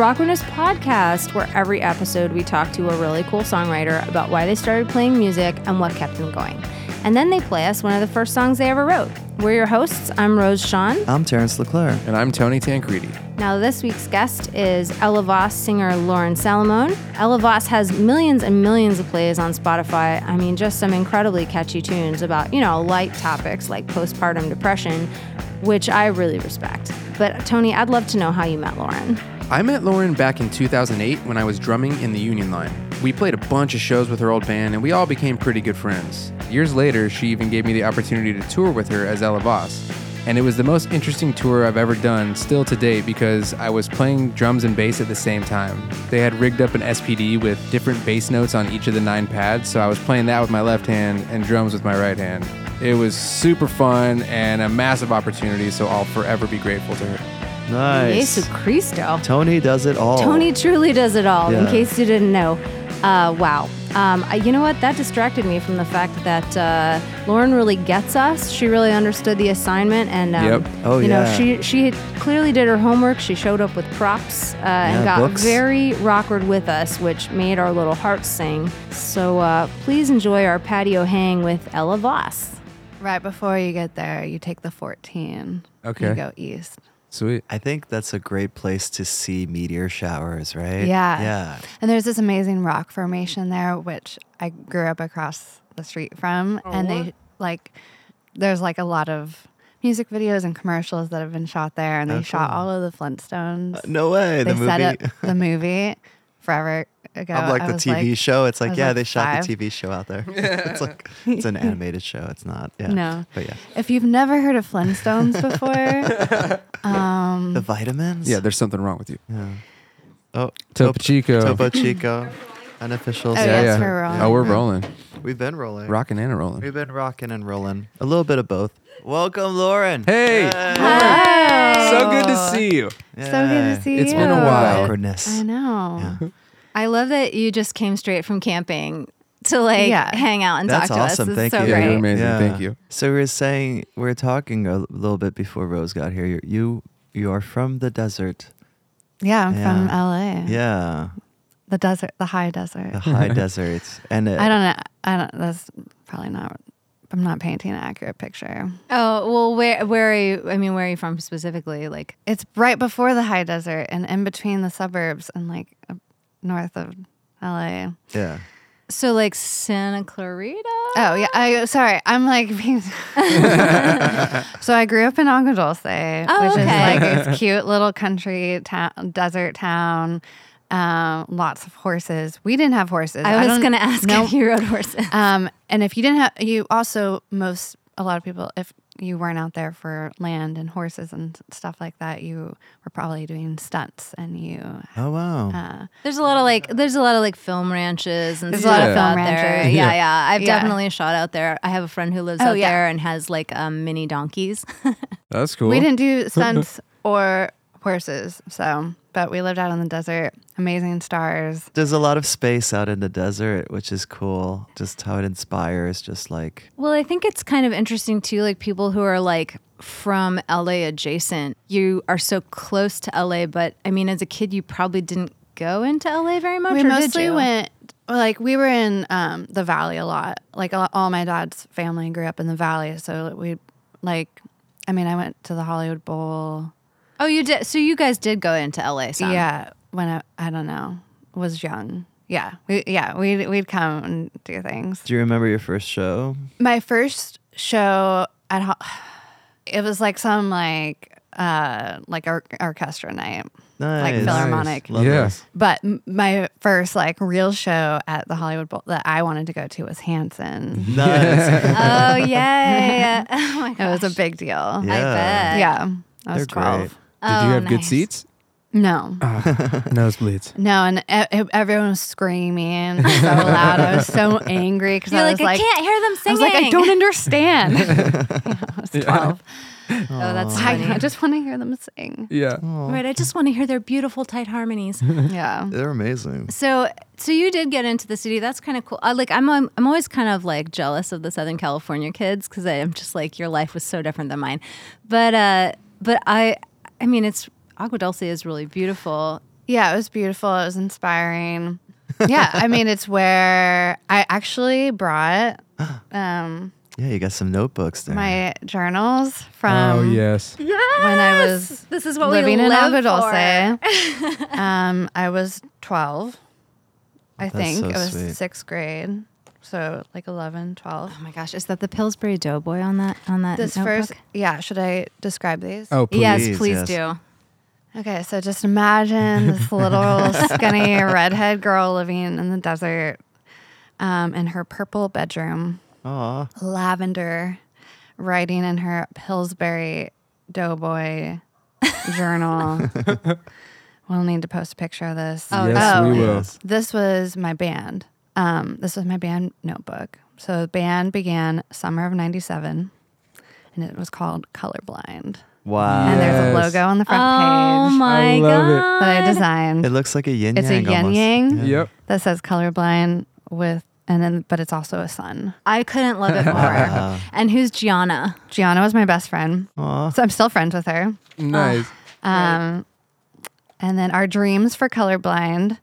Rawkwardness podcast, where every episode we talk to a really cool songwriter about why they started playing music and what kept them going. And then they play us one of the first songs they ever wrote. We're your hosts. I'm Rose Sean. I'm Terence Leclerc. And I'm Tony Tancredi. Now, this week's guest is Ella Vos singer Lauren Salamone. Ella Vos has millions and millions of plays on Spotify. I mean, just some incredibly catchy tunes about, you know, light topics like postpartum depression, which I really respect. But, Tony, I'd love to know how you met Lauren. I met Lauren back in 2008 when I was drumming in the Union Line. We played a bunch of shows with her old band, and we all became pretty good friends. Years later, she even gave me the opportunity to tour with her as Ella Vos. And it was the most interesting tour I've ever done, still to date, because I was playing drums and bass at the same time. They had rigged up an SPD with different bass notes on each of the nine pads, so I was playing that with my left hand and drums with my right hand. It was super fun and a massive opportunity, so I'll forever be grateful to her. Nice. Jesu Cristo. Tony does it all. Tony truly does it all, in case you didn't know. Uh, wow. Um, I- you know what? That distracted me from the fact that uh, Lauren really gets us. She really understood the assignment, and um, Yep. Oh, you know, yeah. she she clearly did her homework. She showed up with props uh, and got books. very rawkward with us, which made our little hearts sing. So uh, please enjoy our patio hang with Ella Vos. Right before you get there, you take the 14. Okay. You go east. Sweet. I think that's a great place to see meteor showers, right? Yeah. Yeah. And there's this amazing rock formation there, which I grew up across the street from. Oh, and they, like, there's like a lot of music videos and commercials that have been shot there. And they Oh, shot cool. all of the Flintstones. Uh, no way. they the set movie. up the movie forever ago. I'm like I the TV like- show. It's like, yeah, like they shot five. the TV show out there. it's like it's an animated show. It's not. Yeah. No. But yeah. If you've never heard of Flintstones before, um, The vitamins. Yeah, there's something wrong with you. Yeah. Oh, Topo Chico. Topo Chico. Unofficial. Oh, song. yes, we're rolling. Oh, we're rolling. We've been rolling. Rocking and rolling. We've been rocking and rolling. A little bit of both. Welcome, Lauren. Hey. Hi. So good to see you. so good to see It's you. been a while. Oh, Awkwardness. I know. Yeah. I love that you just came straight from camping to like Yeah. hang out and That's talk to awesome. us. This Thank so you. Yeah, you're amazing. Thank you. So we were saying we were talking a little bit before Rose got here. You're, you you are from the desert. Yeah, I'm from LA. Yeah, The desert, the high desert. the high deserts, and it, I don't know. I don't. That's probably not. I'm not painting an accurate picture. Oh well, where where are you? I mean, where are you from specifically? Like, It's right before the high desert and in between the suburbs and like north of LA. Yeah, so like Santa Clarita. Oh yeah. I sorry. I'm like. being- so I grew up in Agua Dulce, Oh, which okay. is like this cute little country town, desert town. Um, lots of horses. We didn't have horses. I was gonna ask know- if you rode horses. Um, and if you didn't have, you also most a lot of people, if you weren't out there for land and horses and stuff like that, you were probably doing stunts and you. Oh wow. Uh, There's a lot of like, there's a lot of like film ranches and There's stuff a lot of out film there. ranches. Yeah, yeah. I've Yeah. definitely shot out there. I have a friend who lives Oh, out yeah. there and has like um, mini donkeys. That's cool. We didn't do stunts or horses, so but we lived out in the desert. Amazing stars. There's a lot of space out in the desert, which is cool. Just how it inspires, just like Well, I think it's kind of interesting too, like people who are like from LA adjacent. You are so close to LA, but I mean, as a kid, you probably didn't go into LA very much. we or did mostly you? went like we were in um, the valley a lot. Like all, all my dad's family grew up in the valley, so we like. I mean, I went to the Hollywood Bowl. Oh, you did. So you guys did go into LA. Some. Yeah, when I I don't know was young. Yeah, we, yeah, we'd we'd come and do things. Do you remember your first show? My first show at ho- it was like some like uh like or- orchestra night, like Nice. philharmonic. Love Yeah. But m- my first like real show at the Hollywood Bowl that I wanted to go to was Hanson. Nice. Oh yay! oh my It was a big deal. I Yeah. bet. Yeah, I was They're great. Twelve. Did you have good Oh, nice. seats? No, Nosebleeds. no, and e- everyone was screaming so loud. I was so angry because You're I like, I can't hear them sing. I was like, I don't understand. I was twelve. Oh, that's I, funny. I just want to hear them sing. Yeah. right. I just want to hear their beautiful tight harmonies. Yeah. They're amazing. So, so you did get into the city. That's kind of cool. I like. I'm. I'm I'm always kind of like jealous of the Southern California kids because I'm just like your life was so different than mine. But uh, but I, I mean, it's Agua Dulce is really beautiful. Yeah, it was beautiful. It was inspiring. yeah, I mean, it's where I actually brought um, Yeah, you got some notebooks there. my journals from oh yes. when I was This is what living we in live Agua. Dulce. um, I was 12, I That's think. so it was sweet. sixth grade. So like 11, 12. Oh my gosh, is that the Pillsbury Doughboy on that on that This notebook? first, yeah, should I describe these? Oh please. yes, Please, please yes. do. Okay, so just imagine this little skinny redhead girl living in the desert um, in her purple bedroom, Aw. lavender, writing in her Pillsbury Doughboy journal. we'll need to post a picture of this. Oh, Yes, oh, we will. Yes. this was my band. Um, this was my band notebook. So the band began summer of '97, and it was called Colorblind. Wow. And there's a logo on the front Oh page my love it. god. that I designed. It looks like a yin It's a yin almost. yang. Yeah. Yep. that says colorblind with and then but it's also a sun. I couldn't love it more. Wow. and who's Gianna? Gianna was my best friend. Aw. So I'm still friends with her. Nice. Um and then our dreams for colorblind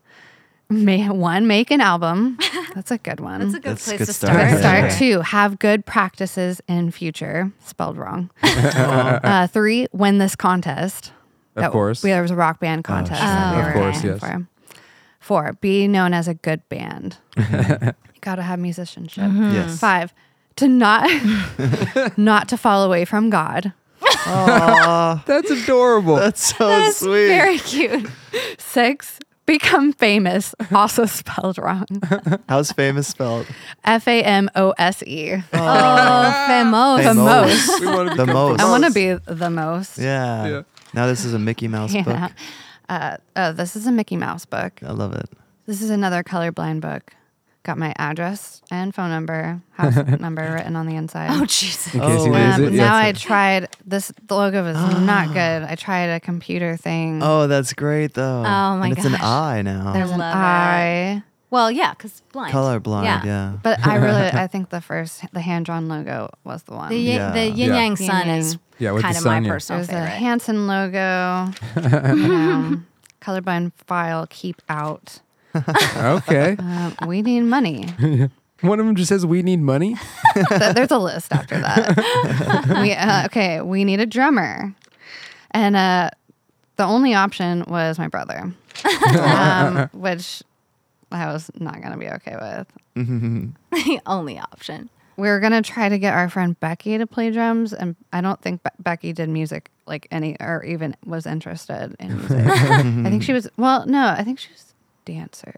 may one make an album. That's a good one. That's a good That's place good to start. start. Start. Yeah. Two, have good practices in future. Spelled wrong. uh, three, win this contest. Of That- course. We, there was a rock band contest. that we Of course, yes. For. Four, be known as a good band. you gotta have musicianship. Yes. Five, to not not to fall away from God. Aw. That's adorable. That's so That's sweet. very cute. Six, become famous. Also spelled wrong. How's famous spelled? F A M O S E. Oh, famos. Famous. we want to The become most. I want to be the most. Yeah. Yeah. Now this is a Mickey Mouse Yeah. book. Uh, oh, this is a Mickey Mouse book. I love it. This is another colorblind book. Got my address and phone number, house number written on the inside. Oh Jesus. In case you Oh, lose Um, it. now I yes. tried this. The logo was not good. I tried a computer thing. Oh, that's great though. Oh, my and it's an gosh. eye now. There's an love it. eye, Well, yeah, because blind. Colorblind, yeah. Yeah. but I really, I think the first, the hand drawn logo was the one. The, yin, Yeah. the yin Yeah. yang sun Yin is. Yeah, with kind of sun, my yeah. personal There's a favorite. Hanson logo. you know, colorblind file, keep out. Okay. Uh, we need money. One of them just says we need money. Th- There's a list after that. we, uh, okay, we need a drummer, and uh, the only option was my brother, um, which I was not gonna be okay with. the only option. We were gonna try to get our friend Becky to play drums, and I don't think Be- Becky did music like any, or even was interested in music. I think she was. Well, no, I think she was dancer.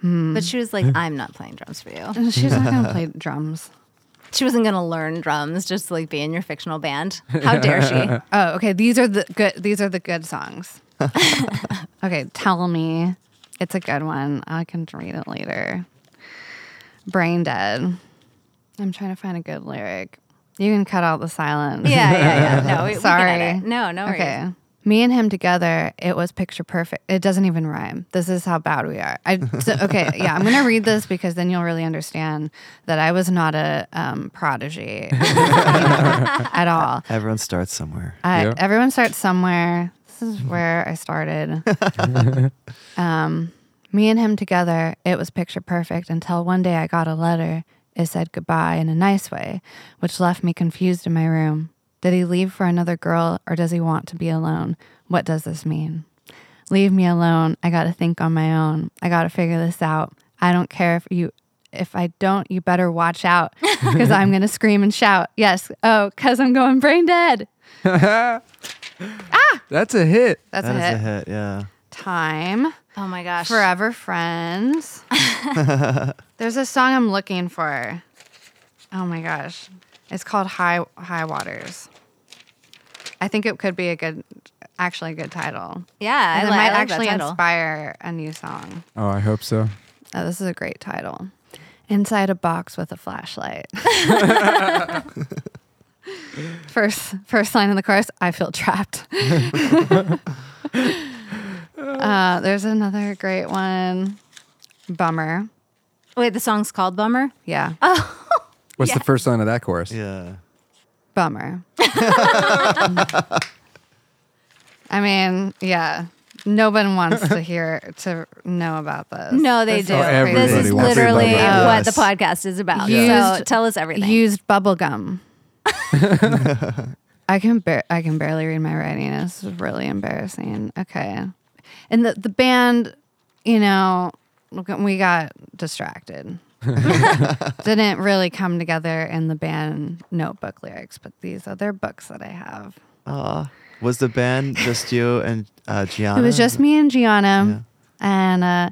Hmm. But she was like, I'm not playing drums for you. She's not gonna play drums. She wasn't going to learn drums just to like be in your fictional band. How dare she? Oh, okay. These are the good. These are the good songs. okay, tell me, it's a good one. I can read it later. Brain dead. I'm trying to find a good lyric. You can cut out the silence. Yeah, yeah, yeah. No, we, we Sorry. edit. No, no worries. Okay. Me and him together, it was picture perfect. It doesn't even rhyme. This is how bad we are. I so, okay, yeah. I'm gonna read this because then you'll really understand that I was not a um, prodigy at all. Everyone starts somewhere. I, Yeah. Everyone starts somewhere. This is where I started. um, me and him together, it was picture perfect until one day I got a letter. It said goodbye in a nice way, which left me confused in my room. Did he leave for another girl or does he want to be alone? What does this mean? Leave me alone. I got to think on my own. I got to figure this out. I don't care if you if I don't, you better watch out because I'm going to scream and shout. Yes. Oh, cuz I'm going brain dead. Ah! That's a hit. That's That a hit. a hit, yeah. Time. Oh my gosh. Forever Friends. There's a song I'm looking for. Oh my gosh. It's called High High Waters. I think it could be a good actually a good title. Yeah, And I, it li- might I like actually that title. inspire a new song. Oh, I hope so. Oh, this is a great title. Inside a box with a flashlight. first first line in the chorus, I feel trapped. uh, there's another great one. Bummer. Wait, the song's called Bummer? Yeah. Oh, What's the first line of that chorus? Yeah. Bummer. I mean, yeah. no one wants to hear to know about this. No, they This do. is oh, everybody This is wants literally to know what the podcast is about. so Used- tell us everything. Used bubble gum. I can bar- I can barely read my writing. This is really embarrassing. Okay, and the the band, you know, we got distracted. Didn't really come together in the band notebook lyrics, but these other books that I have. Aw. Was the band just you and uh, Gianna? It was just me and Gianna, and uh,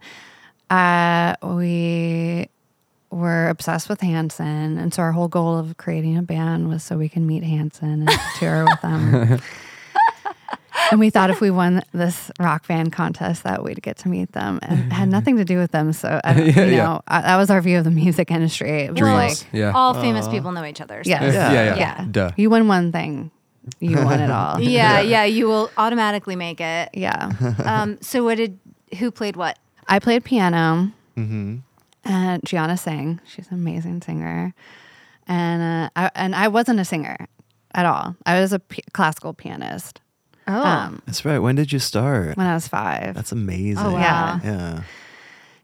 uh, we were obsessed with Hanson, and so our whole goal of creating a band was so we can meet Hanson and tour with them. and we thought if we won this rock band contest, that we'd get to meet them, and it had nothing to do with them. So I don't, Yeah, you yeah. know, I, that was our view of the music industry. It was Well, like, Yeah. all famous people know each other. so- yeah, Yeah. yeah, yeah, yeah. Duh. you win one thing, you won it all. yeah, yeah. You will automatically make it. yeah. Um, so what did who played what? I played piano. Mm-hmm. and Gianna sang. She's an amazing singer, and uh, I, and I wasn't a singer at all. I was a p- classical pianist Oh, um, That's right. When did you start? when I was five. That's amazing. Oh, wow. Yeah.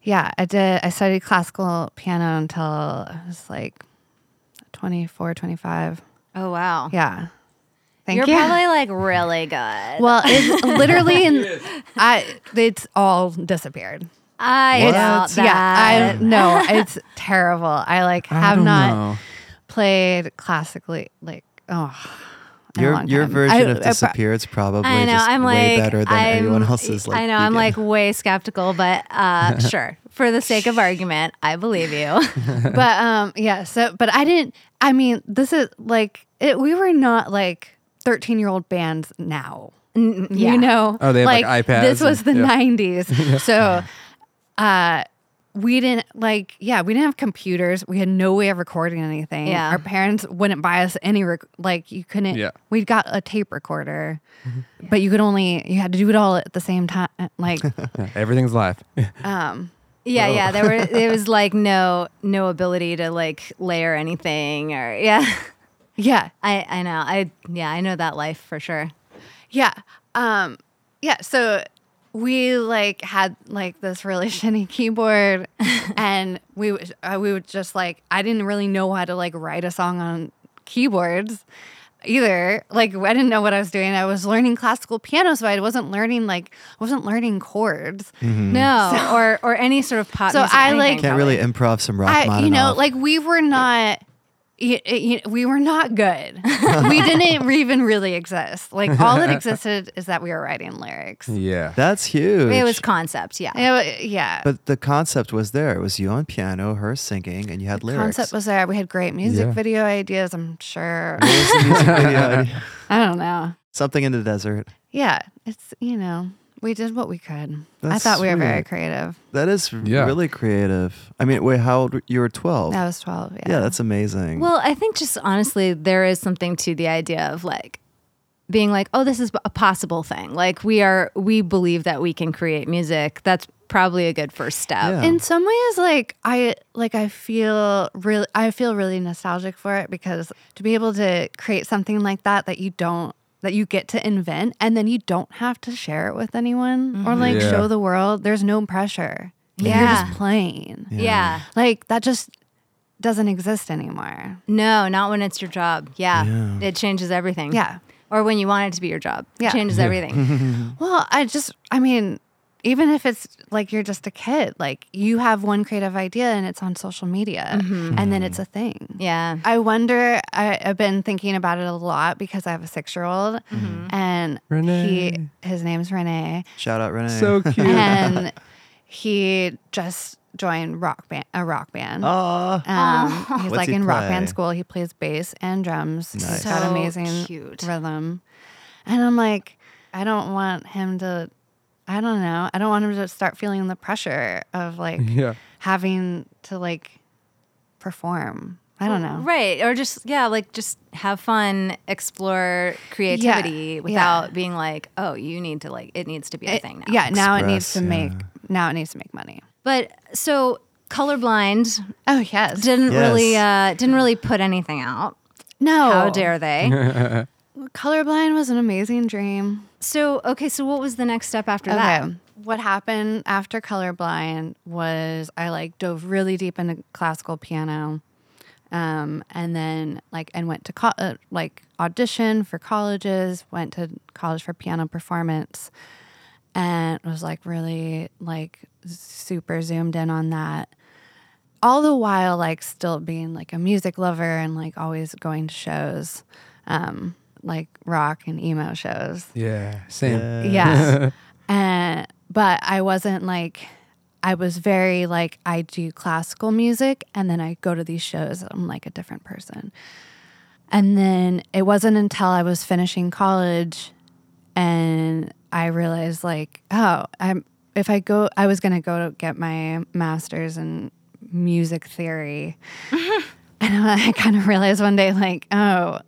yeah, I did. I studied classical piano until I was like 24, 25. oh wow. Yeah, thank You're you. probably like really good. well, it's literally, in, I it's all disappeared. I What? doubt Yeah, I that. no, it's terrible. I like have don't know. played classically. Like oh, in a Your your version I- of I pro- disappear is probably I know. just I'm way like better than I'm, anyone else's. Like I know. I'm like way skeptical, but uh, sure. For the sake of argument, I believe you. but um yeah so but i didn't i mean this is like it, we were not like 13 year old bands now yeah. you know Oh, they have, like, iPads this was and- the yeah. 90s so uh we didn't like yeah we didn't have computers we had no way of recording anything Yeah. our parents wouldn't buy us any rec- like you couldn't Yeah. we got a tape recorder but you could only you had to do it all at the same time like everything's live. um Yeah, yeah. There were there was like no no ability to like layer anything or yeah. yeah I I know. I yeah, I know that life for sure. Yeah. Um yeah, so we like had like this really shitty keyboard and we would uh, we would just like I didn't really know how to like write a song on keyboards either. Like I didn't know what I was doing. I was learning classical piano so I wasn't learning like I wasn't learning chords. No, or or any sort of pop So music, I, like- Can't really improv some rock I you know, like we were not y- y- we were not good. we didn't even really exist. Like all that existed is that we were writing lyrics. Yeah. That's huge. It was concept, yeah. It yeah. But the concept was there. It was you on piano, her singing, and you had lyrics. concept was there. We had great music Yeah. video ideas, I'm sure. What was the music video? I don't know. Something in the desert. Yeah, it's, you know, we did what we could. I That's thought we were very creative. That is Yeah. really creative. I mean, wait, how old? were- You were twelve. I was 12. Yeah. yeah, that's amazing. Well, I think just honestly, there is something to the idea of like being like, oh, this is a possible thing. Like we are, we believe that we can create music. That's probably a good first step. Yeah. in some ways like i like i feel really i feel really nostalgic for it because to be able to create something like that that you don't that you get to invent and then you don't have to share it with anyone or mm-hmm. like Yeah. show the world there's no pressure Yeah. you're Yeah. just playing Yeah. like that just doesn't exist anymore No, not when it's your job. Yeah. Yeah. It changes everything. Yeah. Or when you want it to be your job. Yeah. It changes everything. Well, I just, I mean, even if it's like you're just a kid, like you have one creative idea and it's on social media mm-hmm. and then mm-hmm. it's a thing. yeah. I wonder, I, I've been thinking about it a lot because I have a six year old mm-hmm. and Renee. he, his name's Renee Shout out Renee. so cute. and he just joined rock band, a rock band. Aw. Um, he's What's like he in rock band school. He plays bass and drums. Nice. He's got So amazing cute. rhythm. And I'm like, I don't want him to, I don't know. I don't want him to start feeling the pressure of like Yeah. having to like perform. I don't know. Right. Or just, yeah, like just have fun, explore creativity Yeah. without being like, oh, you need to like, it needs to be a It- thing now. yeah, now it needs to Express, make now it needs to make money. But so colorblind Oh yes. didn't Yes. really, uh, didn't really put anything out. no. How dare they? Colorblind was an amazing dream. So okay, so what was the next step after Okay. that? What happened after colorblind was I like dove really deep into classical piano. Um, and then like and went to co- uh, like audition for colleges, went to college for piano performance and was like really like super zoomed in on that. All the while like still being like a music lover and like always going to shows. Um, like rock and emo shows. Yeah, same. Yeah. Yeah. and uh, but I wasn't like I was very like I do classical music and then I go to these shows I'm like a different person. And then it wasn't until I was finishing college and I realized like oh, I'm if I go I was going to go to get my masters in music theory. and I kind of realized one day like oh,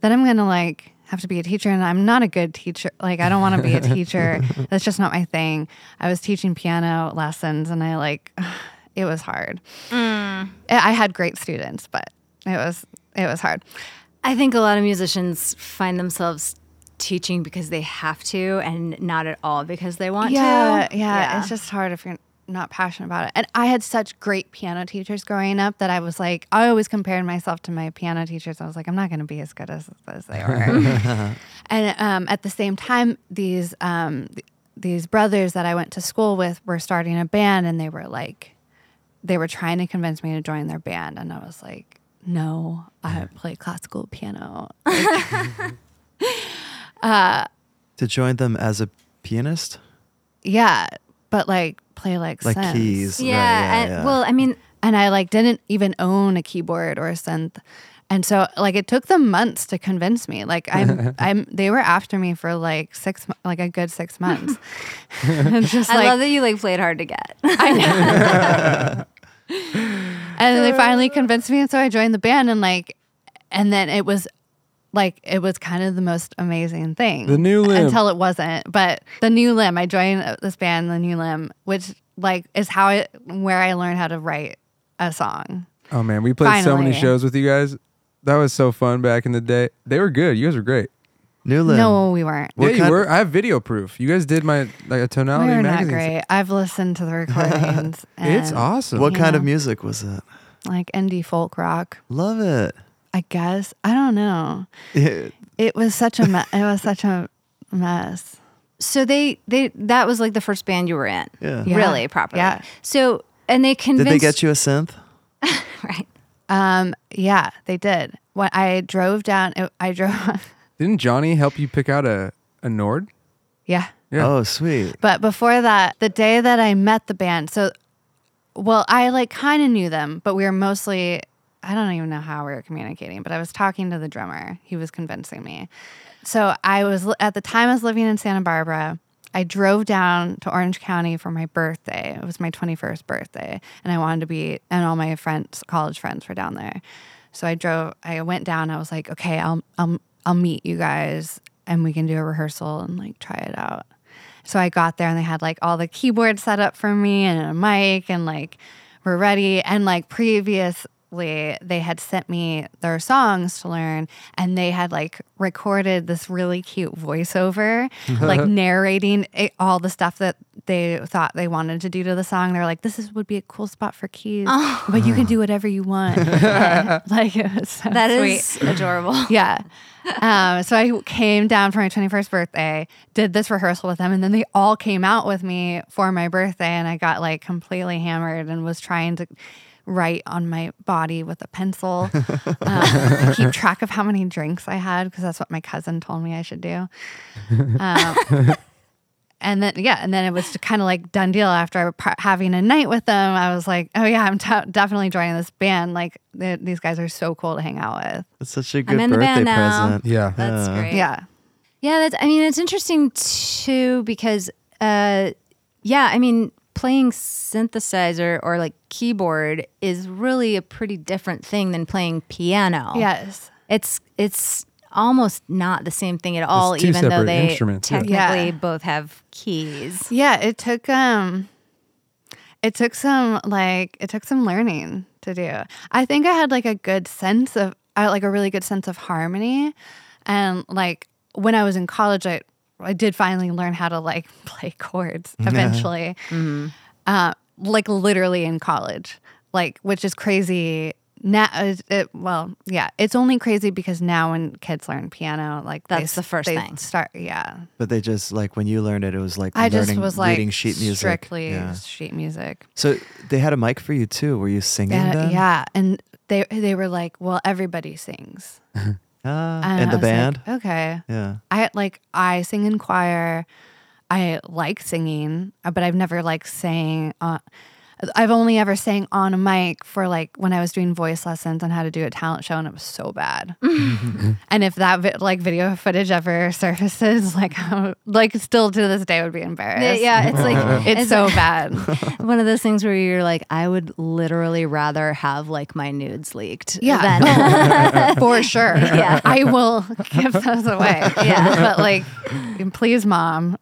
then I'm gonna like have to be a teacher, and I'm not a good teacher. Like I don't want to be a teacher. That's just not my thing. I was teaching piano lessons, and I like it was hard. Mm. I I had great students, but it was it was hard. I think a lot of musicians find themselves teaching because they have to and not at all because they want yeah, to. yeah, It's just hard if you're not passionate about it. And I had such great piano teachers growing up that I was like, I always compared myself to my piano teachers. I was like, I'm not going to be as good as, as they were. and um, at the same time, these um, th- these brothers that I went to school with were starting a band, and they were like, they were trying to convince me to join their band, and I was like, no, I play classical piano. To join them as a pianist, yeah, but like play like like synths. keys. Yeah, right, yeah, and, yeah. well, I mean, and I like didn't even own a keyboard or a synth. And so like it took them months to convince me. Like I'm I'm they were after me for like 6 like a good 6 months. It's just I like love that you like played hard to get. and then they finally convinced me and so I joined the band and like and then it was like it was kind of the most amazing thing. The New Limb. Until it wasn't. But the new limb, I joined this band, the new limb, which like is how I where I learned how to write a song. Oh man, we played so many shows with you guys. That was so fun back in the day. They were good. You guys were great. Newland. No, we weren't. Yeah, you were. I have video proof. You guys did my like a tonality We're not magazine. great. I've listened to the recordings. It's awesome. What kind Yeah. of music was it? Like indie folk rock. Love it. I guess. I don't know. It was such a me- it was such a mess. so they they that was like the first band you were in. Yeah. Yeah. Really properly. Yeah. So and they Did they get you a synth? right. Um yeah, they did. When I drove down it, I drove Didn't Johnny help you pick out a a Nord? Yeah. Yeah. Oh, sweet. But before that, the day that I met the band, so well, I like kind of knew them, but we were mostly I don't even know how we were communicating, but I was talking to the drummer. He was convincing me. So I was at the time I was living in Santa Barbara. I drove down to Orange County for my birthday. It was my 21st birthday, and I wanted to be and all my friends, college friends were down there. So I drove I went down. I was like, "Okay, I'll I'll I'll meet you guys and we can do a rehearsal and like try it out." So I got there and they had like all the keyboards set up for me and a mic and like we're ready. And like previously, they had sent me their songs to learn and they had like recorded this really cute voiceover, like narrating it, all the stuff that they thought they wanted to do to the song. They're like, this is would be a cool spot for keys, but you can do whatever you want. like it was so That sweet. is adorable. Yeah. Um, so I came down for my 21st birthday, did this rehearsal with them, and then they all came out with me for my birthday, and I got like completely hammered and was trying to write on my body with a pencil. um, to keep track of how many drinks I had because that's what my cousin told me I should do. Um, and then yeah, and then it was kind of like done deal after par- having a night with them. I was like, oh yeah, I'm t- definitely joining this band. Like th- these guys are so cool to hang out with. It's such a good birthday band now. present. Yeah. That's Yeah. great. Yeah. Yeah, that's. I mean, it's interesting too because, uh, yeah, I mean, playing synthesizer or like keyboard is really a pretty different thing than playing piano. Yes. it's it's almost not the same thing at all, two even though they technically Yeah. both have keys. Yeah, it took um it took some like it took some learning to do. I think I had like a good sense of I had, like a really good sense of harmony and like when I was in college I I did finally learn how to like play chords eventually. Uh, like literally in college, like which is crazy. Now, it, it, well, yeah, it's only crazy because now when kids learn piano, like they That's the s- first they thing. Start, yeah. But they just like when you learned it, it was like I just learning was like reading sheet music. strictly Yeah. sheet music. So they had a mic for you too. Were you singing Yeah, yeah, and they they were like, well, everybody sings. Ah, And and the was like, band. okay. yeah. I like I sing in choir. I like singing, uh, but I've never like sang. Uh, I've only ever sang on a mic for like when I was doing voice lessons on how to do a talent show, and it was so bad. and if that vi- like video footage ever surfaces, like I'm, like still to this day would be embarrassed. Yeah, it's like it's so bad. one of those things where you're like, I would literally rather have like my nudes leaked. Yeah, than- for sure. Yeah. I will give those away. Yeah. but like, please, mom,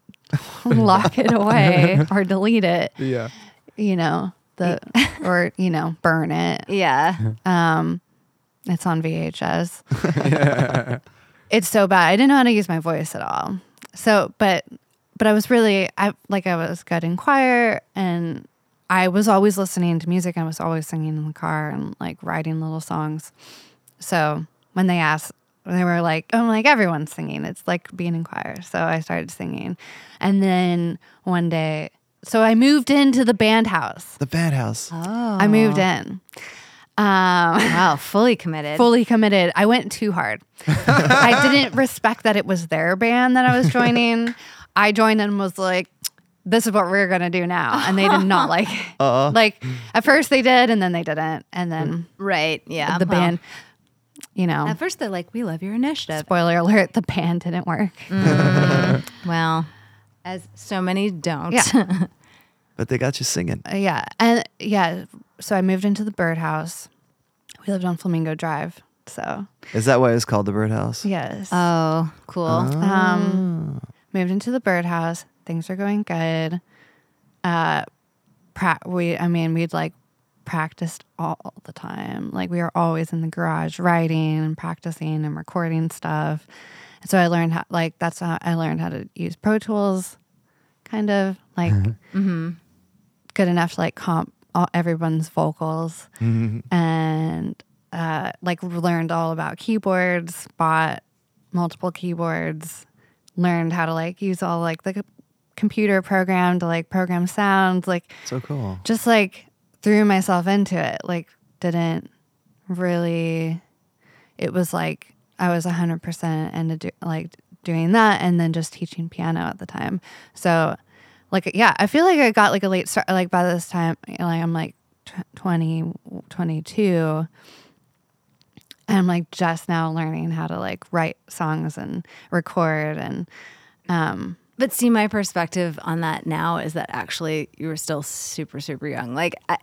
lock it away or delete it. Yeah. You know the or you know burn it. yeah. Um, it's on VHS. it's so bad. I didn't know how to use my voice at all. So, but but I was really I like I was good in choir and I was always listening to music. I was always singing in the car and like writing little songs. So when they asked, they were like, I'm like, everyone's singing. It's like being in choir. So I started singing. And then one day, so I moved into the band house. The band house. Oh. I moved in. Um, Wow, fully committed. fully committed. I went too hard. I didn't respect that it was their band that I was joining. I joined and was like, this is what we're gonna do now. And they did not like it. Uh-uh. Like at first they did and then they didn't. And then right. Yeah. the well, band, you know, At first, they're like, "We love your initiative." spoiler alert, the band didn't work. Well, as so many don't. Yeah. But they got you singing. Uh, yeah. And yeah, so I moved into the birdhouse. We lived on Flamingo Drive. So Is that why it's called the birdhouse? yes. oh, cool. Um, moved into the birdhouse. Things are going good. Uh, pra- we, I mean, we'd like practiced all the time. Like we were always in the garage writing and practicing and recording stuff. And so I learned how, like, that's how I learned how to use Pro Tools, kind of like mm-hmm. Mm-hmm. good enough to like comp all, everyone's vocals mm-hmm. and uh, like learned all about keyboards, bought multiple keyboards, learned how to like use all like the c- computer program to like program sounds, like So cool. just like threw myself into it. Like didn't really. It was like I was hundred percent into do, like doing that, and then just teaching piano at the time. So, like yeah, I feel like I got like a late start. Like by this time, like I'm like tw- 20, 22. And I'm like just now learning how to like write songs and record and um But see, my perspective on that now is that actually you were still super, super young. Like, I,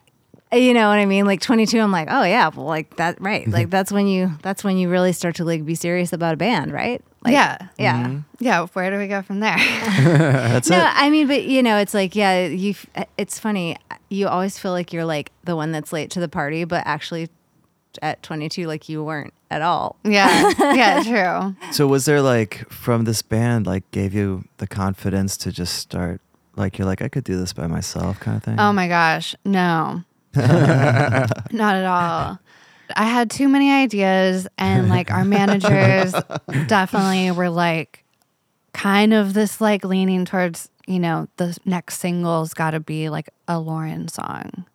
you know what I mean? Like 22, I'm like, oh yeah, well, like that, right? Mm-hmm. Like that's when you, that's when you really start to like be serious about a band, right? Like, yeah yeah. Mm-hmm. yeah where do we go from there That's No, it. I mean, but you know, it's like, yeah, you. Uh, it's funny. Uh, you always feel like you're like the one that's late to the party, but actually, at 22, like you weren't at all. yeah yeah true So was there like from this band like gave you the confidence to just start like you're like I could do this by myself kind of thing? Oh my gosh, no. Not at all. I had too many ideas, and like our managers definitely were like kind of this like leaning towards, you know, the next single's got to be like a Lauren song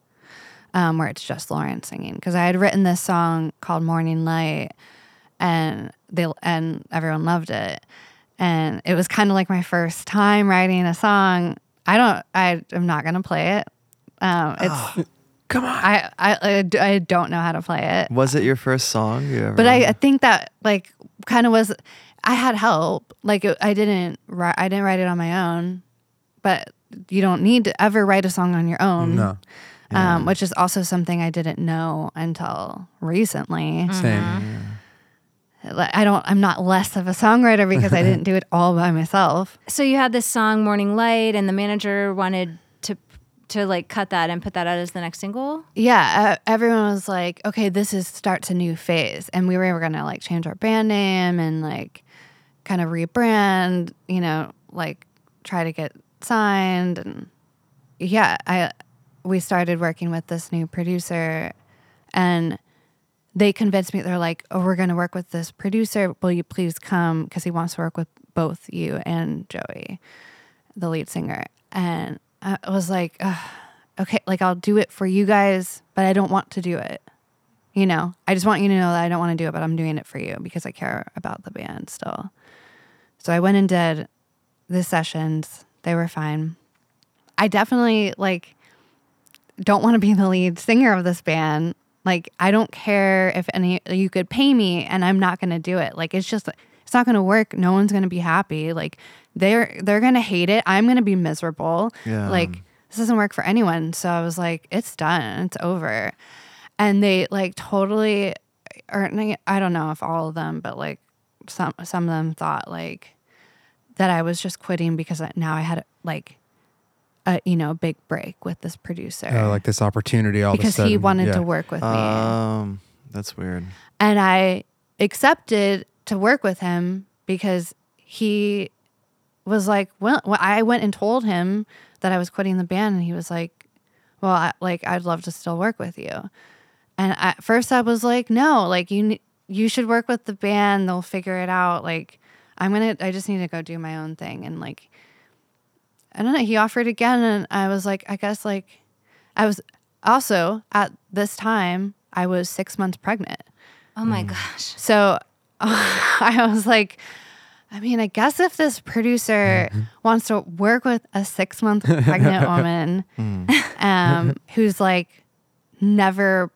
um, where it's just Lauren singing. Because I had written this song called Morning Light, and they and everyone loved it, and it was kind of like my first time writing a song. I don't. I am not gonna play it. Um, it's Come on. I, I I don't know how to play it, Was it your first song you ever? but I, I think that like kind of was. I had help. Like it, I didn't write. I didn't write it on my own, but you don't need to ever write a song on your own. No. Um, which is also something I didn't know until recently. Same. Like, I don't. I'm not less of a songwriter because I didn't do it all by myself. So you had this song "Morning Light," and the manager wanted to like cut that and put that out as the next single. Yeah, uh, everyone was like, "Okay, this is starts a new phase," and we were gonna like change our band name and like kind of rebrand. You know, like try to get signed and yeah, I we started working with this new producer and they convinced me they're like, "Oh, we're to work with this producer. Will you please come because he wants to work with both you and Joey, the lead singer." And I was like, "Okay, like I'll do it for you guys, but I don't want to do it." You know, I just want you to know that I don't want to do it, but I'm doing it for you because I care about the band still. So I went and did the sessions. They were fine. I definitely like don't want to be the lead singer of this band. Like I don't care if any you could pay me and I'm not going to do it. Like it's just it's not going to work. No one's going to be happy. Like they're they're going to hate it. I'm going to be miserable. Yeah. Like this doesn't work for anyone. So I was like it's done. It's over. And they like totally or I don't know if all of them, but like some some of them thought like that I was just quitting because I- now I had like a you know big break with this producer Oh, like this opportunity all because sudden. he wanted yeah. to work with me Um, that's weird. and I accepted to work with him because he was like, well, well, I went and told him that I was quitting the band, and he was like, well, I, like I'd love to still work with you. And at first, I was like, no, like you, you should work with the band. They'll figure it out. Like I'm gonna, I just need to go do my own thing. And like, I don't know. He offered again, and I was like, I guess like, I was also at this time I was six months pregnant. Oh my mm. gosh. So I was like, I mean, I guess if this producer wants to work with a six month pregnant woman um, who's like never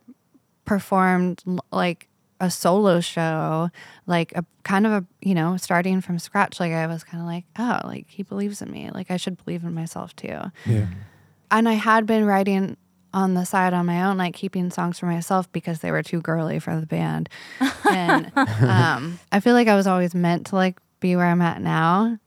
performed like a solo show, like a kind of a, you know, starting from scratch, like I was kind of like, oh, like he believes in me. Like I should believe in myself too Yeah. and I had been writing on the side on my own, like keeping songs for myself because they were too girly for the band. And um, I feel like I was always meant to like be where I'm at now,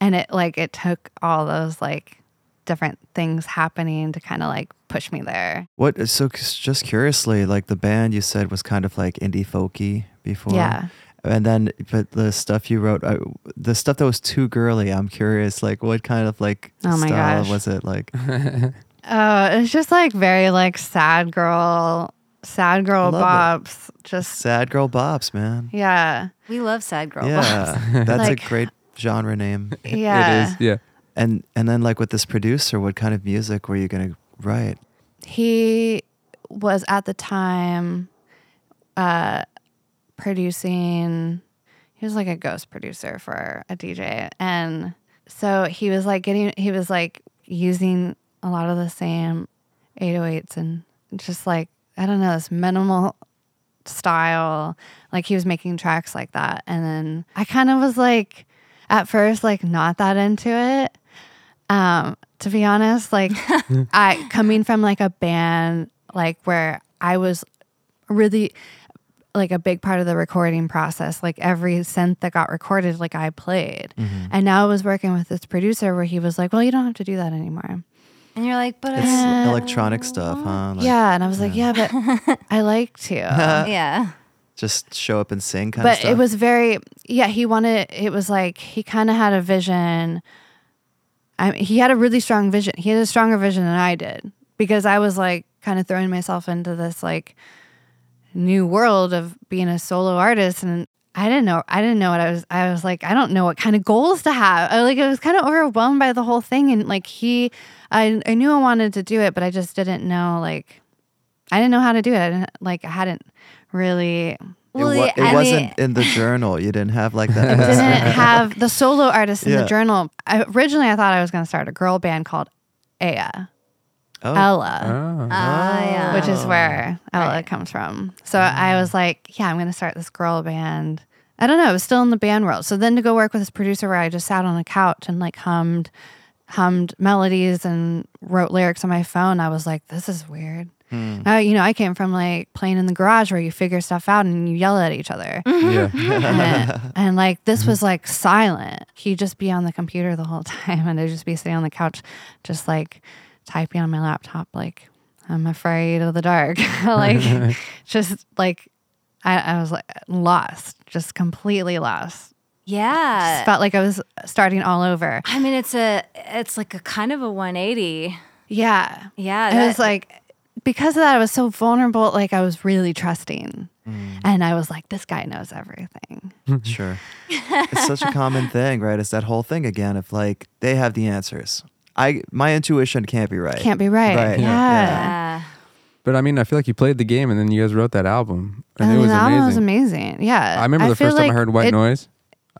and it like it took all those like different things happening to kind of like push me there. What? So just curiously, like the band you said was kind of like indie folky before. Yeah. And then, but the stuff you wrote, uh, the stuff that was too girly. I'm curious, like what kind of like Oh my style gosh. was it? Like, Uh, it's just like very like sad girl, sad girl Love bops. Just sad girl bops, man. yeah, We love sad girl bops. Yeah, that's Like- a great genre name. yeah. It is. Yeah. And and then like with this producer, what kind of music were you gonna write? he was at the time uh producing he was like a ghost producer for a DJ and so he was like getting he was like using a lot of the same 808s and just like I don't know this minimal style. Like he was making tracks like that. And then I kind of was like at first like not that into it. Um to be honest like I coming from like a band like where I was really like a big part of the recording process like every synth that got recorded like I played. And now I was working with this producer where he was like well you don't have to do that anymore And you're like, but It's uh, electronic stuff, huh? Like, yeah and I was like yeah but I like to yeah. Just show up and sing kind of but stuff. it was very yeah he wanted it was like he kind of had a vision I, he had a really strong vision he had a stronger vision than i did because i was like kind of throwing myself into this like new world of being a solo artist and i didn't know i didn't know what i was i was like i don't know what kind of goals to have i like i was kind of overwhelmed by the whole thing and like he i i knew i wanted to do it but i just didn't know like i didn't know how to do it i didn't like i hadn't really It, wa- it I wasn't mean- in the journal. You didn't have like that. didn't have the solo artist in Yeah. the journal. I, originally, I thought I was going to start a girl band called Aya, oh, Ella, Oh. Yeah. which is where Ella Right. comes from. So I was like, yeah, I'm going to start this girl band. I don't know. I was still in the band world. So then to go work with this producer where I just sat on a couch and like hummed, hummed melodies and wrote lyrics on my phone. I was like, this is weird. Hmm. Uh, you know, I came from like playing in the garage where you figure stuff out and you yell at each other. Yeah. and, and, like this was like silent. He'd just be on the computer the whole time, and I'd just be sitting on the couch, just like typing on my laptop, like I'm afraid of the dark, like just like I, I was like lost, just completely lost. Yeah. felt like I was starting all over. I mean, it's a, it's like a kind of a 180. Yeah. Yeah. it was like because of that, I was so vulnerable. Like I was really trusting, mm. and I was like, "This guy knows everything." Sure. it's such a common thing, right? It's that whole thing again of like they have the answers. I my intuition can't be right. Can't be right. Right. Yeah. yeah. But I mean, I feel like you played the game and then you guys wrote that album. And And it was the album amazing. was amazing. Yeah. I remember the feel first time I heard White it- Noise.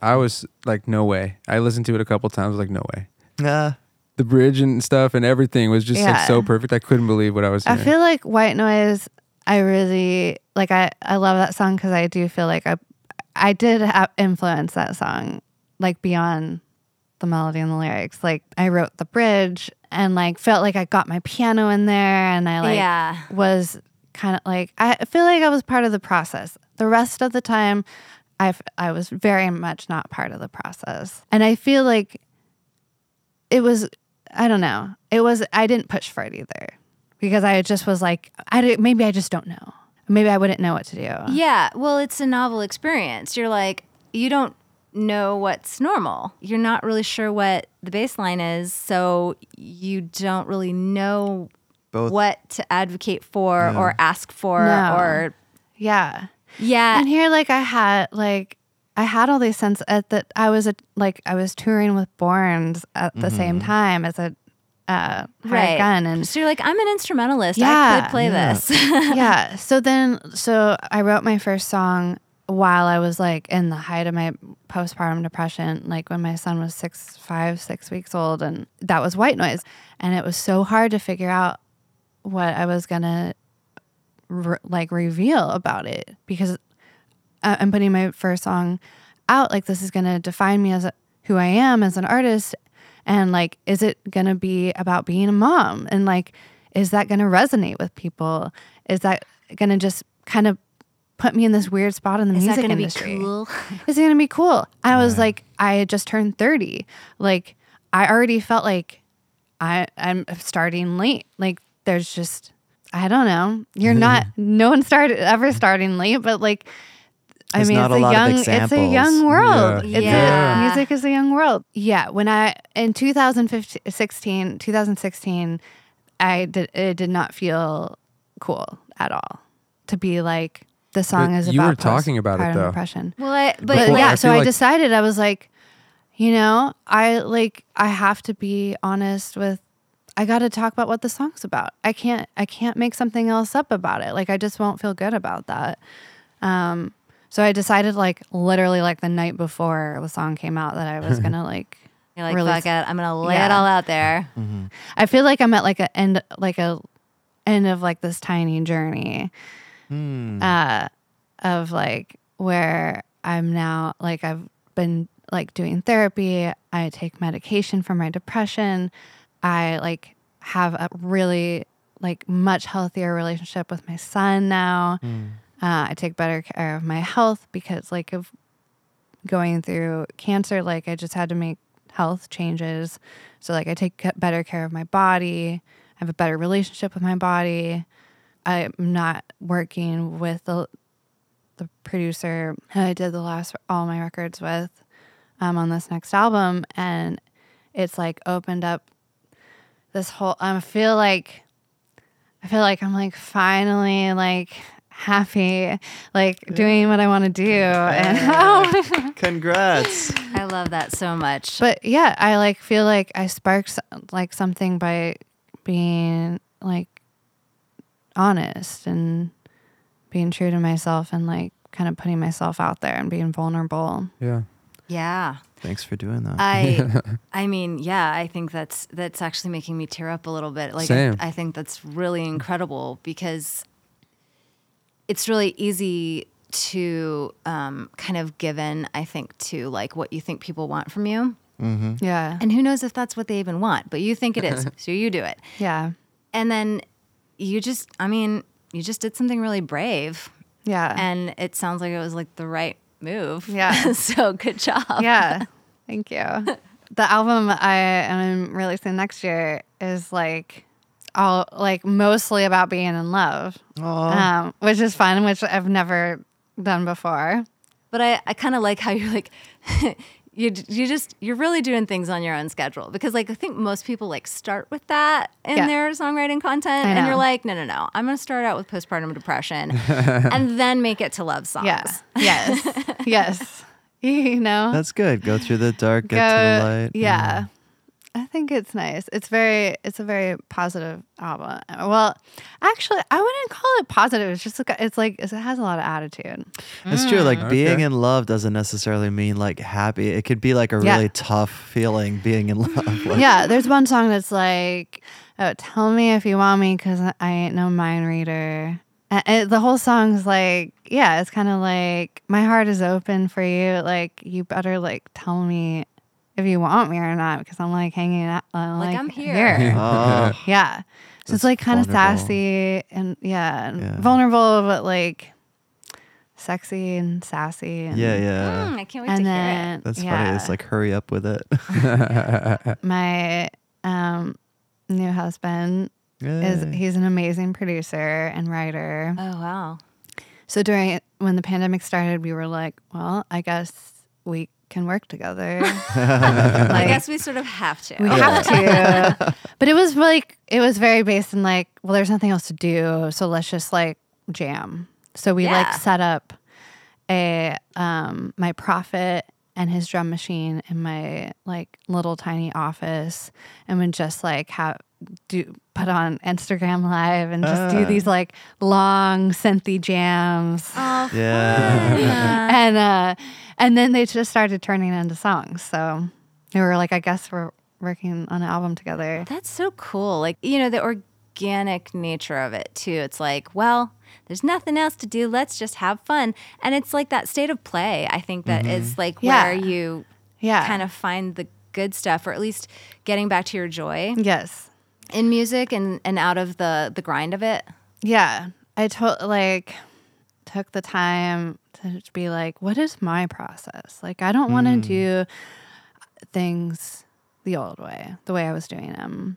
I was like, no way. I listened to it a couple times. Like, no way. Yeah. The bridge and stuff and everything was just like so perfect. I couldn't believe what I was hearing. I feel like White Noise. I really like. I I love that song because I do feel like I I did have influence that song like beyond the melody and the lyrics. Like I wrote the bridge and like felt like I got my piano in there and I like Yeah. was kind of like I feel like I was part of the process. The rest of the time, I I was very much not part of the process, and I feel like it was I don't know. It was I didn't push for it either because I just was like I did, maybe I just don't know. Maybe I wouldn't know what to do. Yeah. Well, it's a novel experience. You're like, you don't know what's normal. You're not really sure what the baseline is. So you don't really know Both what to advocate for Yeah. or ask for No. or, Yeah. yeah. And here, like, I had like I had all these sense at that I was a, like I was touring with Borns at the same time as a uh, right. gun, and so you're like, I'm an instrumentalist. Yeah, I could play Yeah. this. yeah. So then, so I wrote my first song while I was like in the height of my postpartum depression, like when my son was six, five, six weeks old, and that was white noise, and it was so hard to figure out what I was gonna re- like reveal about it because I'm putting my first song out. Like this is gonna define me as a, who I am as an artist, and like, is it gonna be about being a mom? And like, is that gonna resonate with people? Is that gonna just kind of put me in this weird spot in the Is that music going to be industry? cool? Is it gonna be cool? I was like, I had just turned 30. Like, I already felt like I I'm starting late. Like, there's just I don't know. You're not. no one started ever starting late, but like. I There's mean, not it's a a lot of young, it's a young world. Yeah. It's Yeah. A, music is a young world. Yeah. When I in 2016, 2016, I did it did not feel cool at all to be like the song But is you about were talking about it, postpartum though. depression. Well, I, but, But Before- yeah, I so feel I decided I was like, you know, I like I have to be honest with I got to talk about what the song's about. I can't I can't make something else up about it. Like I just won't feel good about that. Um so I decided like literally like the night before the song came out that I was going to like you're like, release- fuck it. I'm going to lay it all out there. I feel like I'm at like a end like a end of like this tiny journey Hmm. uh of like where I'm now like I've been like doing therapy, I take medication for my depression. I like have a really like much healthier relationship with my son now. Uh, I take better care of my health because like of going through cancer, like I just had to make health changes. So like I take better care of my body. I have a better relationship with my body. I'm not working with the the producer who I did the last all my records with um, on this next album, and it's like opened up this whole. I feel like I feel like I'm like finally like happy, like doing what I want to do, and Congrats. I love that so much. but yeah, I like feel like I sparked like something by being like honest and being true to myself and like kind of putting myself out there and being vulnerable. Yeah. yeah. Thanks for doing that. I I mean, yeah, I think that's that's actually making me tear up a little bit. Like Same. I, I think that's really incredible because it's really easy to um, kind of give in, I think, to like what you think people want from you. Mm-hmm. Yeah. And who knows if that's what they even want, but you think it is. so you do it. Yeah. And then you just I mean, you just did something really brave. Yeah. And it sounds like it was like the right move. Yeah. so good job. yeah. Thank you. The album I am releasing next year is like all like mostly about being in love, Aw. um, which is fun, which I've never done before. But I, I kind of like how you're like, you, you just, you're really doing things on your own schedule because like I think most people like start with that in Yeah. their songwriting content. And you're like, no, no, no. I'm going to start out with postpartum depression and then make it to love songs. Yeah. Yes. yes. You know. That's good. Go through the dark, get to the light. Yeah. Mm. I think it's nice. It's very it's a very positive album. Well, actually, I wouldn't call it positive. It's just like it's like it has a lot of attitude. It's true. Like mm. being in love doesn't necessarily mean like happy. It could be like a Yeah. really tough feeling being in love. Like, yeah, there's one song that's like, oh, "Tell me if you want me, cause I ain't no mind reader." And it, the whole song's like, yeah, it's kind of like my heart is open for you. Like you better like tell me if you want me or not, because I'm like hanging out. Uh, Like, like, I'm here. Oh, Yeah. So it's like kind of sassy and yeah, and Yeah. vulnerable, but like sexy and sassy. And, yeah, yeah. Mm, I can't wait And to hear it. That's yeah, funny. It's like hurry up with it. my um, new husband is he's an amazing producer and writer. Oh, wow. So during when the pandemic started, we were like, well, I guess we can work together. I guess we sort of have to. We have to. but it was like it was very based in like, well, there's nothing else to do, so let's just like jam. So we like set up a um my prophet and his drum machine in my like little tiny office and would just like have do put on Instagram live and just do Ah. these like long synthy jams. Oh, Yeah. and uh and then they just started turning into songs. So they were like, I guess we're working on an album together. That's so cool. Like, you know, the organic nature of it too. It's like, well, there's nothing else to do. Let's just have fun. And it's like that state of play, I think that is mm-hmm. like Yeah. where you Yeah. kind of find the good stuff or at least getting back to your joy Yes. in music and, and out of the the grind of it. Yeah. I told like took the time to be like, what is my process? Like I don't want to mm. do things the old way, the way I was doing them.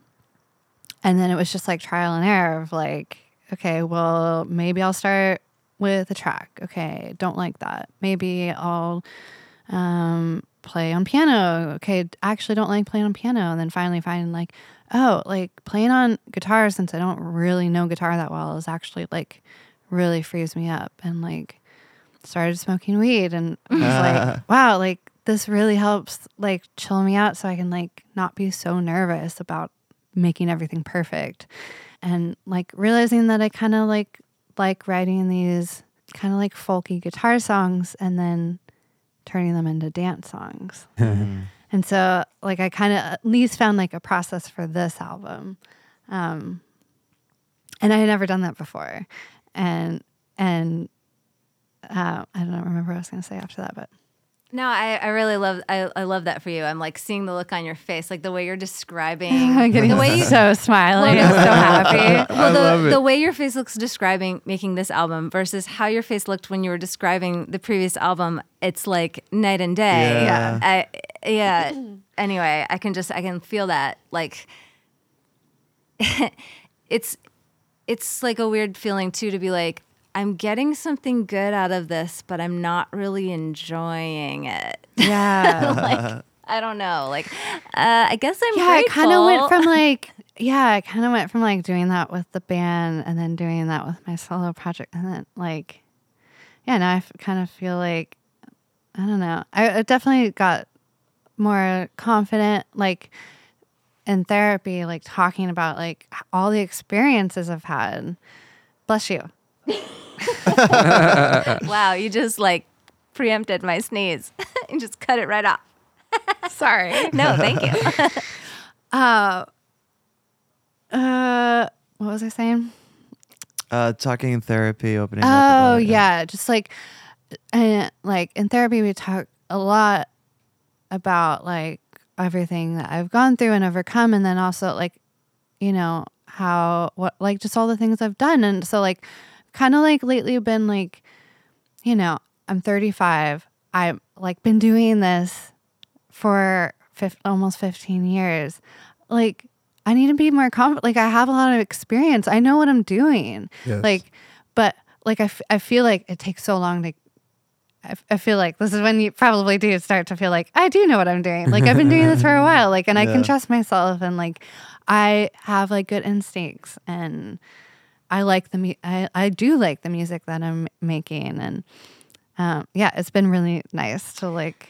And then it was just like trial and error of like, okay, well, maybe I'll start with a track. Okay, don't like that. Maybe I'll um, play on piano. Okay, actually don't like playing on piano. And then finally find like, oh, like playing on guitar since I don't really know guitar that well is actually like really frees me up. And like started smoking weed and was like, wow, like this really helps like chill me out so I can like not be so nervous about making everything perfect. And like realizing that I kind of like like writing these kind of like folky guitar songs and then turning them into dance songs. and so like I kind of at least found like a process for this album. Um and I had never done that before. And and uh, I don't remember what I was going to say after that, but No, I, I really love I, I love that for you. I'm like seeing the look on your face, like the way you're describing I'm getting the way you so smiley. I'm so happy. well, the, love it. the way your face looks describing making this album versus how your face looked when you were describing the previous album, it's like night and day. Yeah. I, yeah. Anyway, I can just I can feel that like it's it's like a weird feeling too to be like I'm getting something good out of this, but I'm not really enjoying it. Yeah. like I don't know. Like uh, I guess I'm yeah, I kind of went from like, yeah, I kind of went from like doing that with the band and then doing that with my solo project. And then like, yeah, now I kind of feel like, I don't know. I, I definitely got more confident, like in therapy, like talking about like all the experiences I've had. Bless you. Wow, you just like preempted my sneeze. and just cut it right off. Sorry. No, thank you. Uh, uh, what was I saying? Uh, talking in therapy, opening up. Oh about it, yeah, just like, and like in therapy, we talk a lot about like everything that I've gone through and overcome, and then also like, you know how what like just all the things I've done, and so like, kind of like lately been like, you know, I'm 35. I've like been doing this for fif- almost 15 years. Like, I need to be more confident. Like, I have a lot of experience. I know what I'm doing. Yes. Like, but like, I, f- I feel like it takes so long to I, I feel like this is when you probably do start to feel like I do know what I'm doing. Like I've been doing this for a while. Like and I can trust myself and like I have like good instincts and I like the mu- I I do like the music that I'm making and um, yeah, it's been really nice to like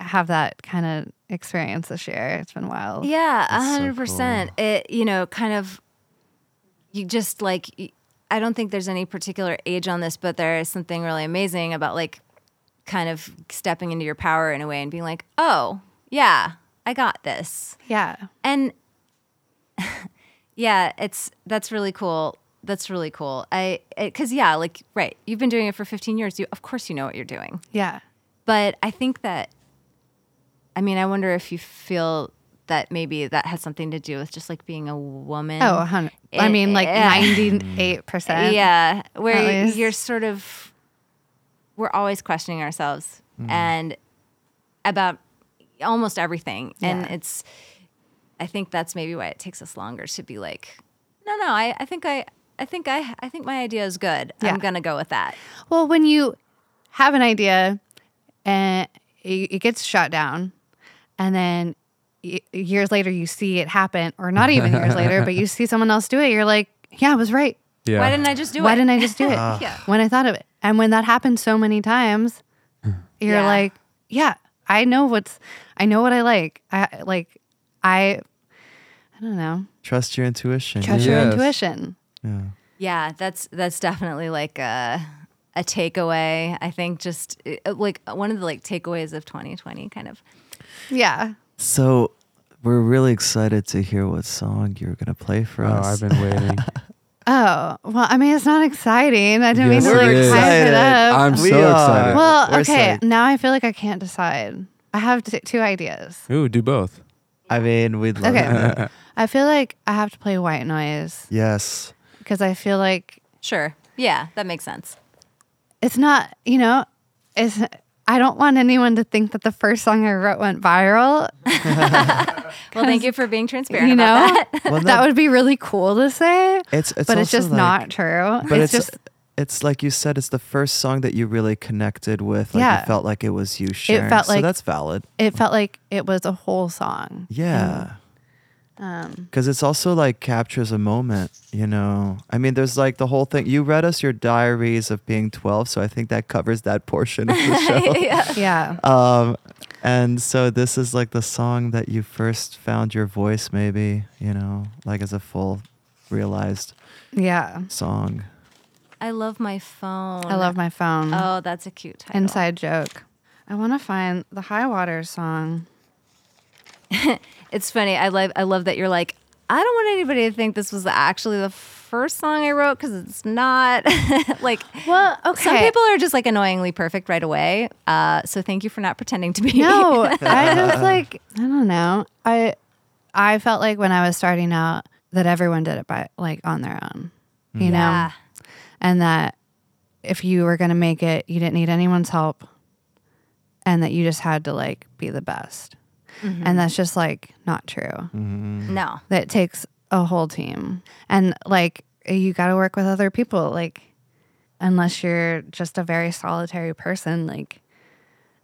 have that kind of experience this year. It's been wild. Yeah, a That's so hundred percent. It you know kind of you just like I don't think there's any particular age on this, but there is something really amazing about like kind of stepping into your power in a way and being like, oh yeah, I got this, Yeah. and yeah, it's that's really cool. That's really cool. I because yeah, like right, you've been doing it for 15 years. You of course you know what you're doing. Yeah. But I think that, I mean, I wonder if you feel that maybe that has something to do with just like being a woman. Oh, a hundred. I mean, like Yeah. ninety-eight percent. Yeah, where At you're sort of, we're always questioning ourselves Mm-hmm. and about almost everything. And it's, I think that's maybe why it takes us longer to be like, no, no, I, I think I, I think I, I think my idea is good. Yeah. I'm gonna go with that. Well, when you have an idea and it, it gets shut down, and then y- years later you see it happen, or not even years later, but you see someone else do it, you're like, yeah, I was right. Yeah. Why didn't I just do Why it? Why didn't I just do it ah. Yeah. when I thought of it? And when that happens so many times, you're Yeah. like, yeah, I know what's, I know what I like. I like, I, I don't know, Trust your intuition. trust your intuition. Yeah. Yeah, that's that's definitely like a a takeaway. I think just uh, like one of the like takeaways of 2020 kind of. Yeah. So we're really excited to hear what song you're gonna play for Oh, us. I've been waiting. Oh, well, I mean, it's not exciting. I didn't Yes, mean to it like hype it Excited. up. I'm We so are. excited. well, We're okay. psyched. Now I feel like I can't decide. I have t- two ideas. Ooh, do both. I mean, we'd love Okay. that. I feel like I have to play white noise Yes. because I feel like Sure. Yeah, that makes sense. it's not, you know, it's. I don't want anyone to think that the first song I wrote went viral. Well, thank you for being transparent You about know, that. Well, that no, would be really cool to say, it's it's but it's also just like- not true. But it's, it's just it's like you said, it's the first song that you really connected with. Like Yeah. you felt like it was you sharing. felt so like- that's valid. it felt like it was a whole song. Yeah. Um, Because it's also like captures a moment, you know. I mean, there's like the whole thing. You read us your diaries of being 12, so I think that covers that portion of the show. yeah. yeah. um, and so this is like the song that you first found your voice, maybe, you know, like as a full realized Yeah. song. I love my phone. I love my phone. Oh, that's a cute title. Inside joke. I want to find the High Water song. It's funny. I love I love that you're like I don't want anybody to think this was actually the first song I wrote because it's not. like Well, okay. some people are just like annoyingly perfect right away. Uh, so thank you for not pretending to be. No, I just like I don't know. I I felt like when I was starting out that everyone did it by like on their own, you know, and that if you were gonna make it, you didn't need anyone's help, and that you just had to like be the best, and mm-hmm. that's just like not true. Mm-hmm. No. That it takes a whole team, and like you got to work with other people, like unless you're just a very solitary person, like.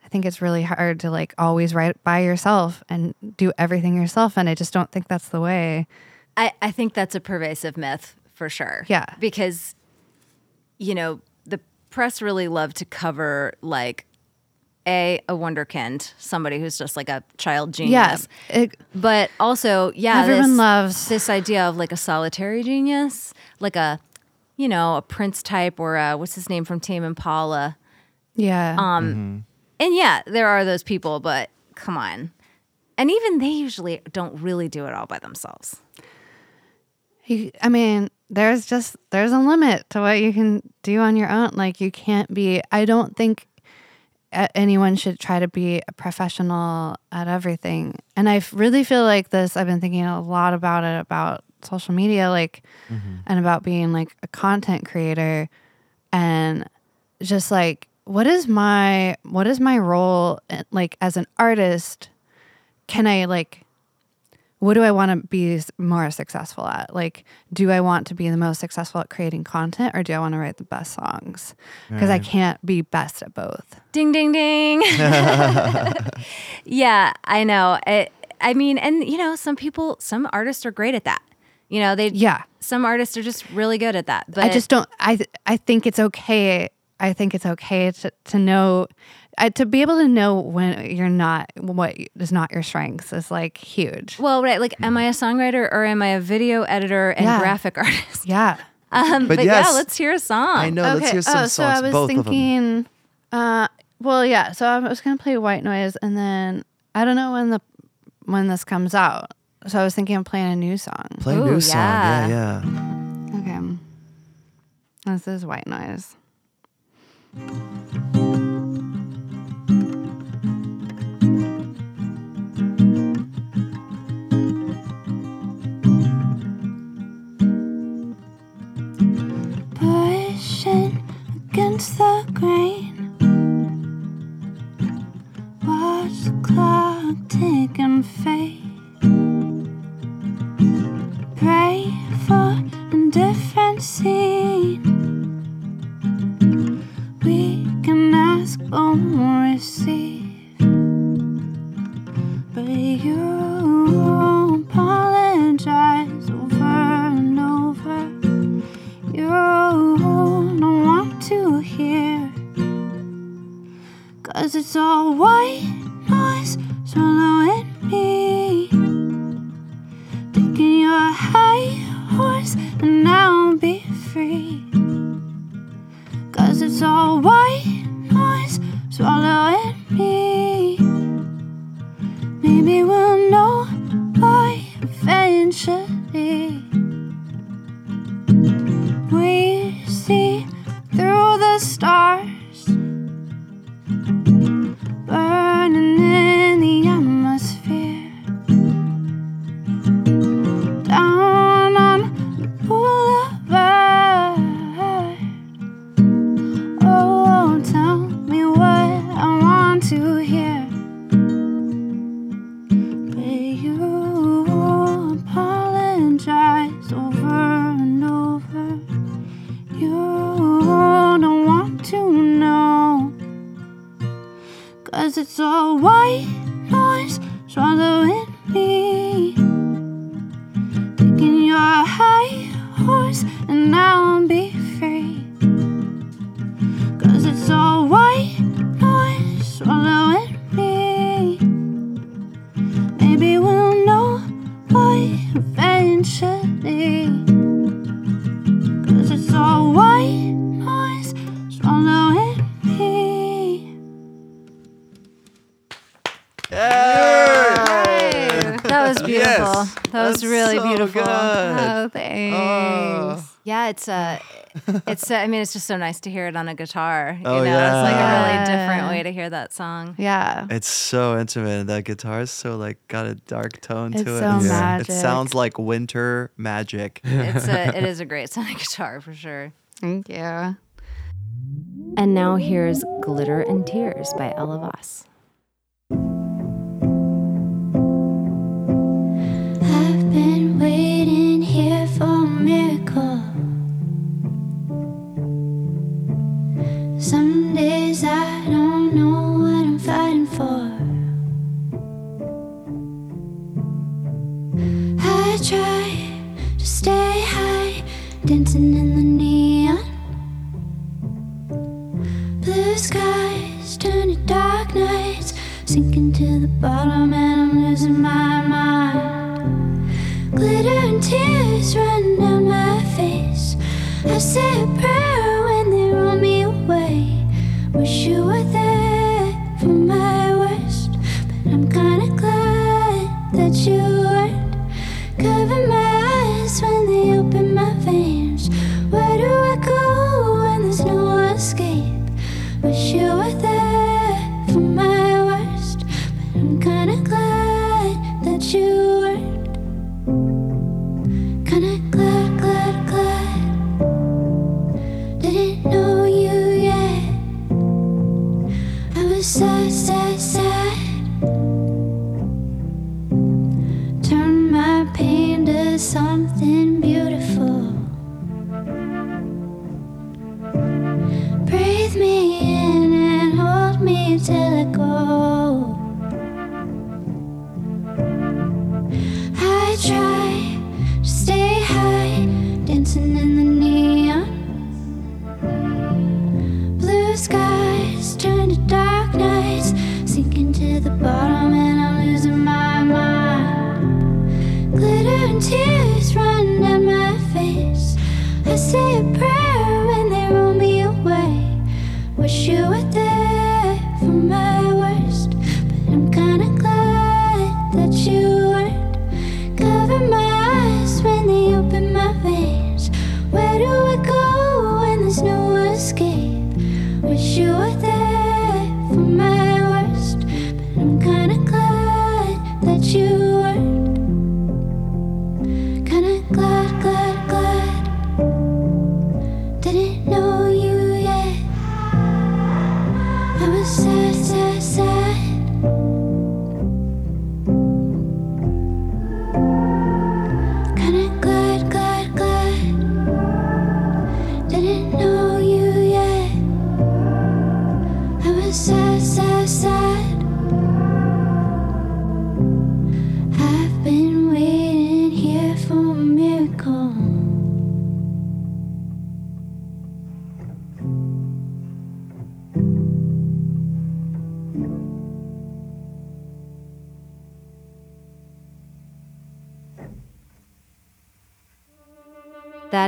I think it's really hard to like always write by yourself and do everything yourself. And I just don't think that's the way. I, I think that's a pervasive myth for sure. Yeah. Because, you know, the press really love to cover like a a wunderkind, somebody who's just like a child genius. Yes. It, But also, yeah, Everyone this, loves- this idea of like a solitary genius, like a, you know, a Prince type or a, what's his name from Tame Impala. yeah. Um, And yeah, there are those people, but come on. And even they usually don't really do it all by themselves. You, I mean, there's just there's a limit to what you can do on your own. Like you can't be. I don't think a- anyone should try to be a professional at everything. And I really feel like this. I've been thinking a lot about it about social media, like, and about being like a content creator, and just like what is my what is my role eh, like as an artist? Can I like what do I want to be more successful at? Like, do I want to be the most successful at creating content or do I want to write the best songs? Because I can't be best at both. Ding, ding, ding. yeah, I know. It, I mean, and you know, some people, some artists are great at that. You know, they, Yeah. some artists are just really good at that. But I just don't. I th- I think it's okay. I think it's okay to to know, uh, to be able to know when you're not what is not your strengths is like huge. well, right. Like, am I a songwriter or am I a video editor and Yeah. graphic artist? Yeah. Um, But but yeah, let's hear a song. I know. Let's hear some oh, songs. so I was both of them. thinking. Uh, well, yeah. So I was gonna play White Noise, and then I don't know when the when this comes out. So I was thinking of playing a new song. Play a Ooh, new song. Yeah, yeah. yeah. Okay. This is White Noise. Against the grain. Watch the clock tick and fade. Pray for a it's uh, I mean it's just so nice to hear it on a guitar. You Oh, know, it's like a really different way to hear that song. Yeah. It's so intimate. and That guitar is so like got a dark tone It's to it. so It's- magic. It sounds like winter magic. It's a it is a great sounding guitar for sure. Thank you. And now here's Glitter and Tears by Ella Vos. I've been waiting here for a Some days I don't know what I'm fighting for. I try to stay high, dancing in the neon. Blue skies turn to dark nights, sinking to the bottom, and I'm losing my mind. Glitter and tears run down my face. I say a prayer Wish you were there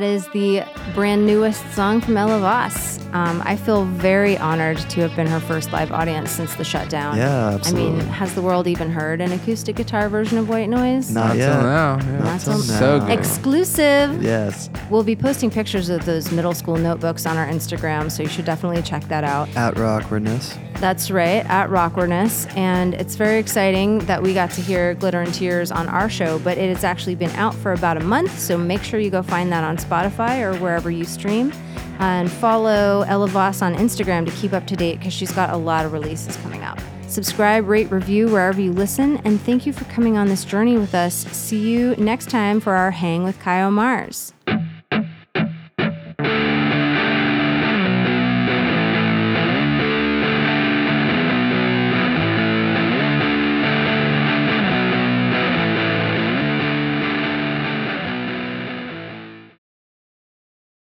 That is the brand newest song from Ella Vos. Um, I feel very honored to have been her first live audience since the shutdown. Yeah, absolutely. I mean, has the world even heard an acoustic guitar version of White Noise? Not Not yet. till now. Yeah. Not till so now. good. Exclusive. Yes. We'll be posting pictures of those middle school notebooks on our Instagram, so you should definitely check that out. At Rawkwardness. That's right, at Rawkwardness. And it's very exciting that we got to hear Glitter and Tears on our show, but it has actually been out for about a month, so make sure you go find that on Spotify or wherever you stream. And follow Ella Vos on Instagram to keep up to date because she's got a lot of releases coming out. Subscribe, rate, review wherever you listen, and thank you for coming on this journey with us. See you next time for our Hang with Kyle Mars.